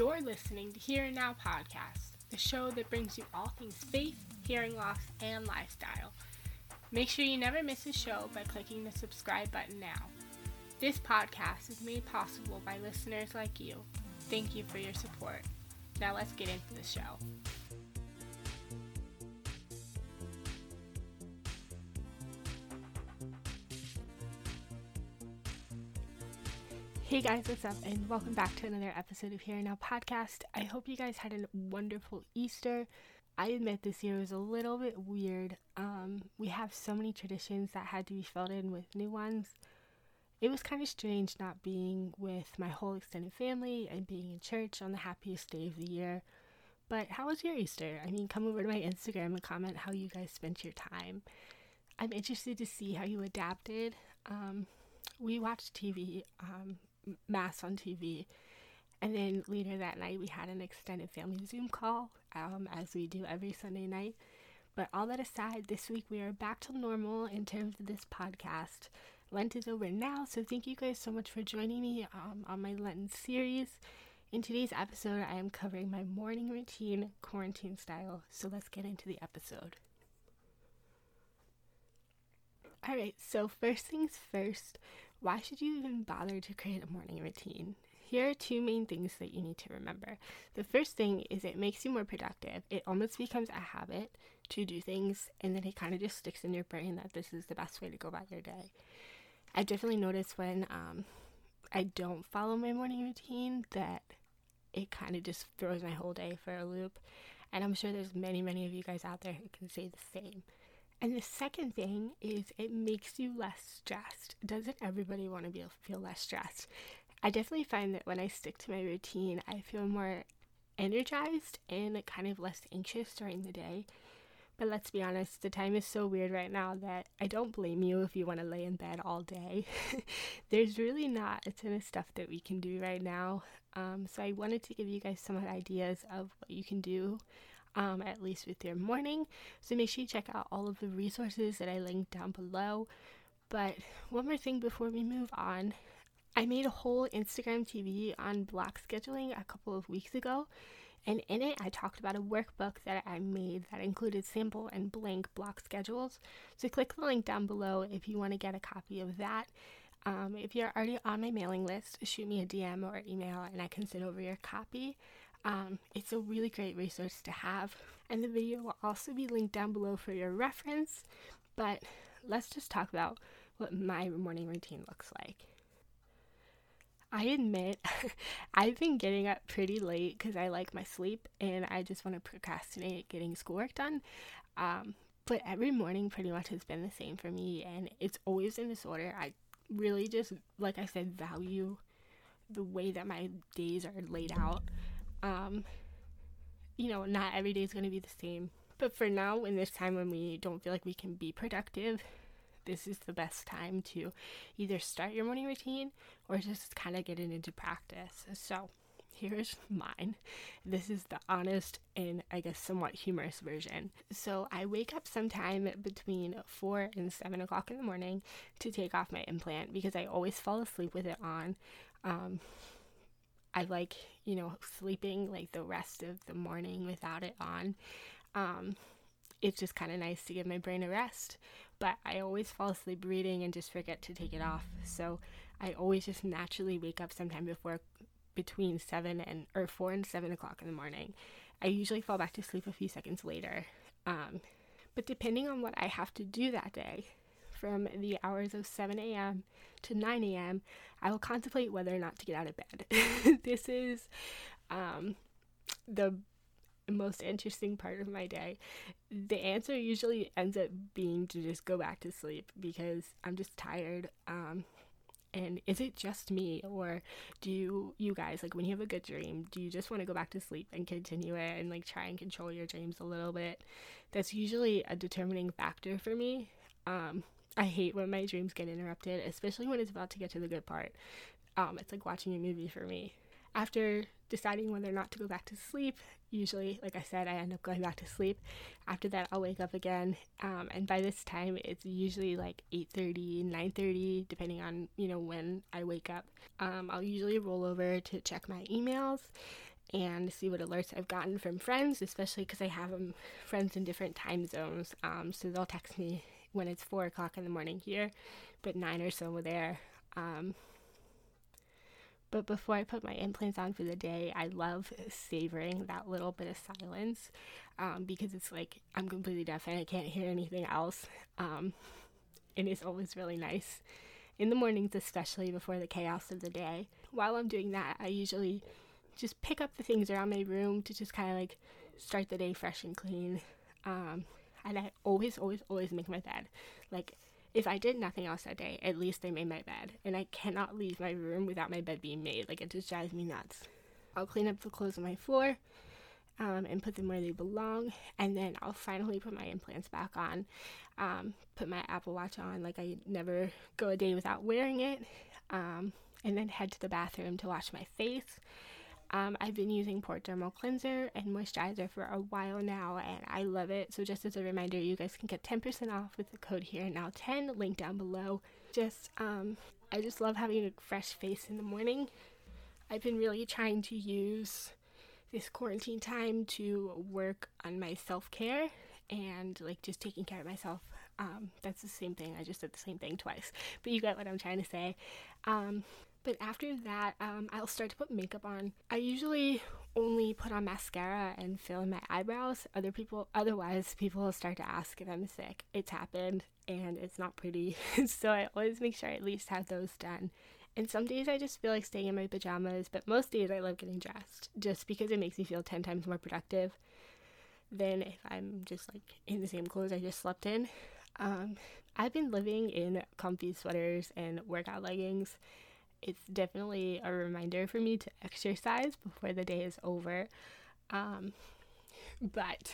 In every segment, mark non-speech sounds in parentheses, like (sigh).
You're listening to Here and Now podcast, the show that brings you all things faith, hearing loss, and lifestyle. Make sure you never miss a show by clicking the subscribe button now. This podcast is made possible by listeners like you. Thank you for your support. Now let's get into the show. Hey guys, what's up? And welcome back to another episode of Here and Now podcast. I hope you guys had a wonderful Easter. I admit this year was a little bit weird. Um, we have so many traditions that had to be filled in with new ones. It was kind of strange not being with my whole extended family and being in church on the happiest day of the year. But how was your Easter? I mean, come over to my Instagram and comment how you guys spent your time. I'm interested to see how you adapted. Um, we watched TV um, mass on TV. And then later that night, we had an extended family Zoom call, um, as we do every Sunday night. But all that aside, this week we are back to normal in terms of this podcast. Lent is over now, so thank you guys so much for joining me um, on my Lenten series. In today's episode, I am covering my morning routine, quarantine style. So let's get into the episode. Alright, so first things first, why should you even bother to create a morning routine? Here are two main things that you need to remember. The first thing is it makes you more productive. It almost becomes a habit to do things, and then it kind of just sticks in your brain that this is the best way to go about your day. I definitely notice when um, I don't follow my morning routine that it kind of just throws my whole day for a loop. And I'm sure there's many, many of you guys out there who can say the same. And the second thing is it makes you less stressed. Doesn't everybody want to be feel less stressed? I definitely find that when I stick to my routine, I feel more energized and kind of less anxious during the day. But let's be honest, the time is so weird right now that I don't blame you if you want to lay in bed all day. (laughs) There's really not a ton of stuff that we can do right now. Um, so I wanted to give you guys some ideas of what you can do um, at least with your morning. So make sure you check out all of the resources that I linked down below. But one more thing before we move on. I made a whole Instagram TV on block scheduling a couple of weeks ago, and in it I talked about a workbook that I made that included sample and blank block schedules. So click the link down below if you want to get a copy of that. Um, if you're already on my mailing list, shoot me a DM or email and I can send over your copy. Um, it's a really great resource to have, and the video will also be linked down below for your reference. But let's just talk about what my morning routine looks like. I admit (laughs) I've been getting up pretty late because I like my sleep and I just want to procrastinate getting schoolwork done. Um, but every morning pretty much has been the same for me and it's always in this order. I really just, like I said, value the way that my days are laid out. Um, you know, not every day is going to be the same. But for now, in this time when we don't feel like we can be productive, this is the best time to either start your morning routine or just kind of get it into practice. So, here's mine. This is the honest and I guess somewhat humorous version. So, I wake up sometime between 4 and 7 o'clock in the morning to take off my implant because I always fall asleep with it on. Um, I like, you know, sleeping like the rest of the morning without it on. Um, it's just kind of nice to give my brain a rest. But I always fall asleep reading and just forget to take it off. So I always just naturally wake up sometime before between seven and or four and seven o'clock in the morning. I usually fall back to sleep a few seconds later. Um, but depending on what I have to do that day, from the hours of 7 a.m. to 9 a.m., I will contemplate whether or not to get out of bed. (laughs) this is um, the most interesting part of my day. The answer usually ends up being to just go back to sleep because I'm just tired. Um, and is it just me, or do you, you guys, like when you have a good dream, do you just want to go back to sleep and continue it and like try and control your dreams a little bit? That's usually a determining factor for me. Um, I hate when my dreams get interrupted, especially when it's about to get to the good part. Um, it's like watching a movie for me. After deciding whether or not to go back to sleep, usually, like I said, I end up going back to sleep. After that, I'll wake up again, um, and by this time, it's usually like 8:30, 9:30, depending on you know when I wake up. Um, I'll usually roll over to check my emails, and see what alerts I've gotten from friends, especially because I have them friends in different time zones. Um, so they'll text me when it's four o'clock in the morning here, but nine or so there. Um, but before I put my implants on for the day, I love savoring that little bit of silence um, because it's like I'm completely deaf and I can't hear anything else. Um, and it's always really nice in the mornings, especially before the chaos of the day. While I'm doing that, I usually just pick up the things around my room to just kind of like start the day fresh and clean. Um, and I always, always, always make my bed. Like, if I did nothing else that day, at least I made my bed. And I cannot leave my room without my bed being made. Like, it just drives me nuts. I'll clean up the clothes on my floor um, and put them where they belong. And then I'll finally put my implants back on. Um, put my Apple Watch on. Like, I never go a day without wearing it. Um, and then head to the bathroom to wash my face. Um, I've been using Port Dermal Cleanser and Moisturizer for a while now, and I love it. So, just as a reminder, you guys can get 10% off with the code here now 10, link down below. Just, um, I just love having a fresh face in the morning. I've been really trying to use this quarantine time to work on my self care and like just taking care of myself. Um, that's the same thing. I just said the same thing twice, but you get what I'm trying to say. Um, but after that, um, I'll start to put makeup on. I usually only put on mascara and fill in my eyebrows. Other people, otherwise, people will start to ask if I'm sick. It's happened and it's not pretty. (laughs) so I always make sure I at least have those done. And some days I just feel like staying in my pajamas, but most days I love getting dressed just because it makes me feel 10 times more productive than if I'm just like in the same clothes I just slept in. Um, I've been living in comfy sweaters and workout leggings it's definitely a reminder for me to exercise before the day is over. Um, but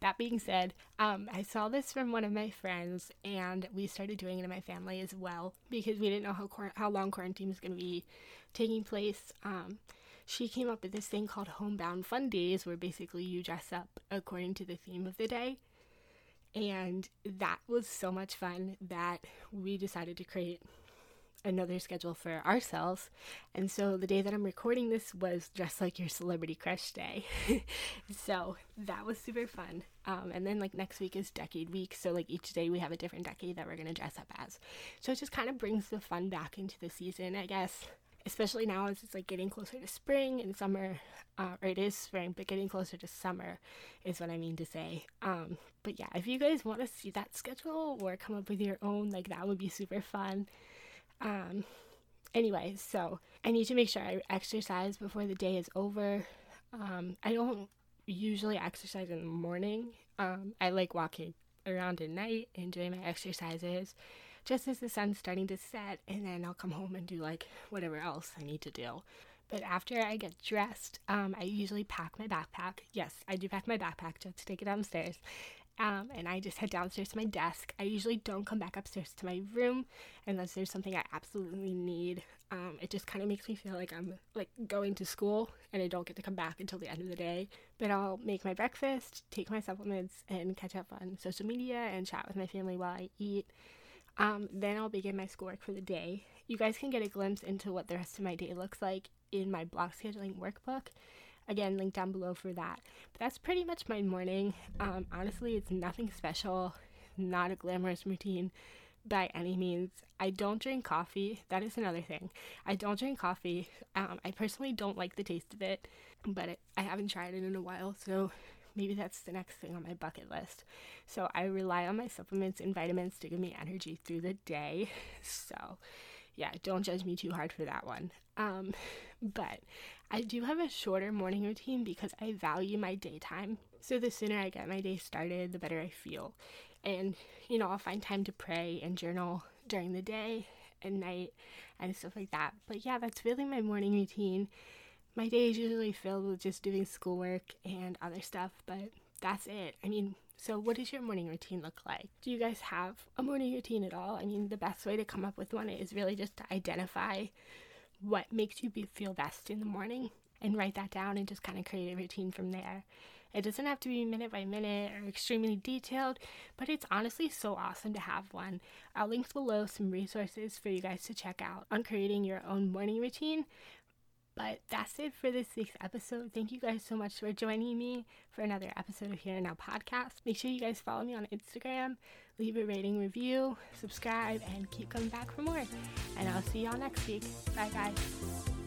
that being said, um, I saw this from one of my friends, and we started doing it in my family as well because we didn't know how how long quarantine was going to be taking place. Um, she came up with this thing called Homebound Fun Days, where basically you dress up according to the theme of the day. And that was so much fun that we decided to create another schedule for ourselves. And so the day that I'm recording this was just like your celebrity crush day. (laughs) so that was super fun. Um, and then like next week is decade week. So like each day we have a different decade that we're going to dress up as. So it just kind of brings the fun back into the season, I guess. Especially now as it's like getting closer to spring and summer, uh, or it is spring, but getting closer to summer is what I mean to say. Um, but yeah, if you guys want to see that schedule or come up with your own, like that would be super fun. Um, anyway, so I need to make sure I exercise before the day is over. Um, I don't usually exercise in the morning. Um, I like walking around at night and doing my exercises just as the sun's starting to set, and then I'll come home and do like whatever else I need to do. But after I get dressed, um, I usually pack my backpack. Yes, I do pack my backpack just to take it downstairs. Um, and I just head downstairs to my desk. I usually don't come back upstairs to my room unless there's something I absolutely need. Um, it just kind of makes me feel like I'm like going to school and I don't get to come back until the end of the day. But I'll make my breakfast, take my supplements, and catch up on social media and chat with my family while I eat. Um, then I'll begin my schoolwork for the day. You guys can get a glimpse into what the rest of my day looks like in my block scheduling workbook. Again, link down below for that. But that's pretty much my morning. Um, honestly, it's nothing special, not a glamorous routine by any means. I don't drink coffee. That is another thing. I don't drink coffee. Um, I personally don't like the taste of it, but it, I haven't tried it in a while, so maybe that's the next thing on my bucket list. So I rely on my supplements and vitamins to give me energy through the day. So yeah, don't judge me too hard for that one. Um, (laughs) but I do have a shorter morning routine because I value my daytime. So the sooner I get my day started, the better I feel. And, you know, I'll find time to pray and journal during the day and night and stuff like that. But yeah, that's really my morning routine. My day is usually filled with just doing schoolwork and other stuff, but that's it. I mean, so what does your morning routine look like? Do you guys have a morning routine at all? I mean, the best way to come up with one is really just to identify what makes you be, feel best in the morning and write that down and just kind of create a routine from there. It doesn't have to be minute by minute or extremely detailed, but it's honestly so awesome to have one. I'll link below some resources for you guys to check out on creating your own morning routine. But that's it for this week's episode. Thank you guys so much for joining me for another episode of Here and Now podcast. Make sure you guys follow me on Instagram, leave a rating review, subscribe, and keep coming back for more. And I'll see y'all next week. Bye, guys.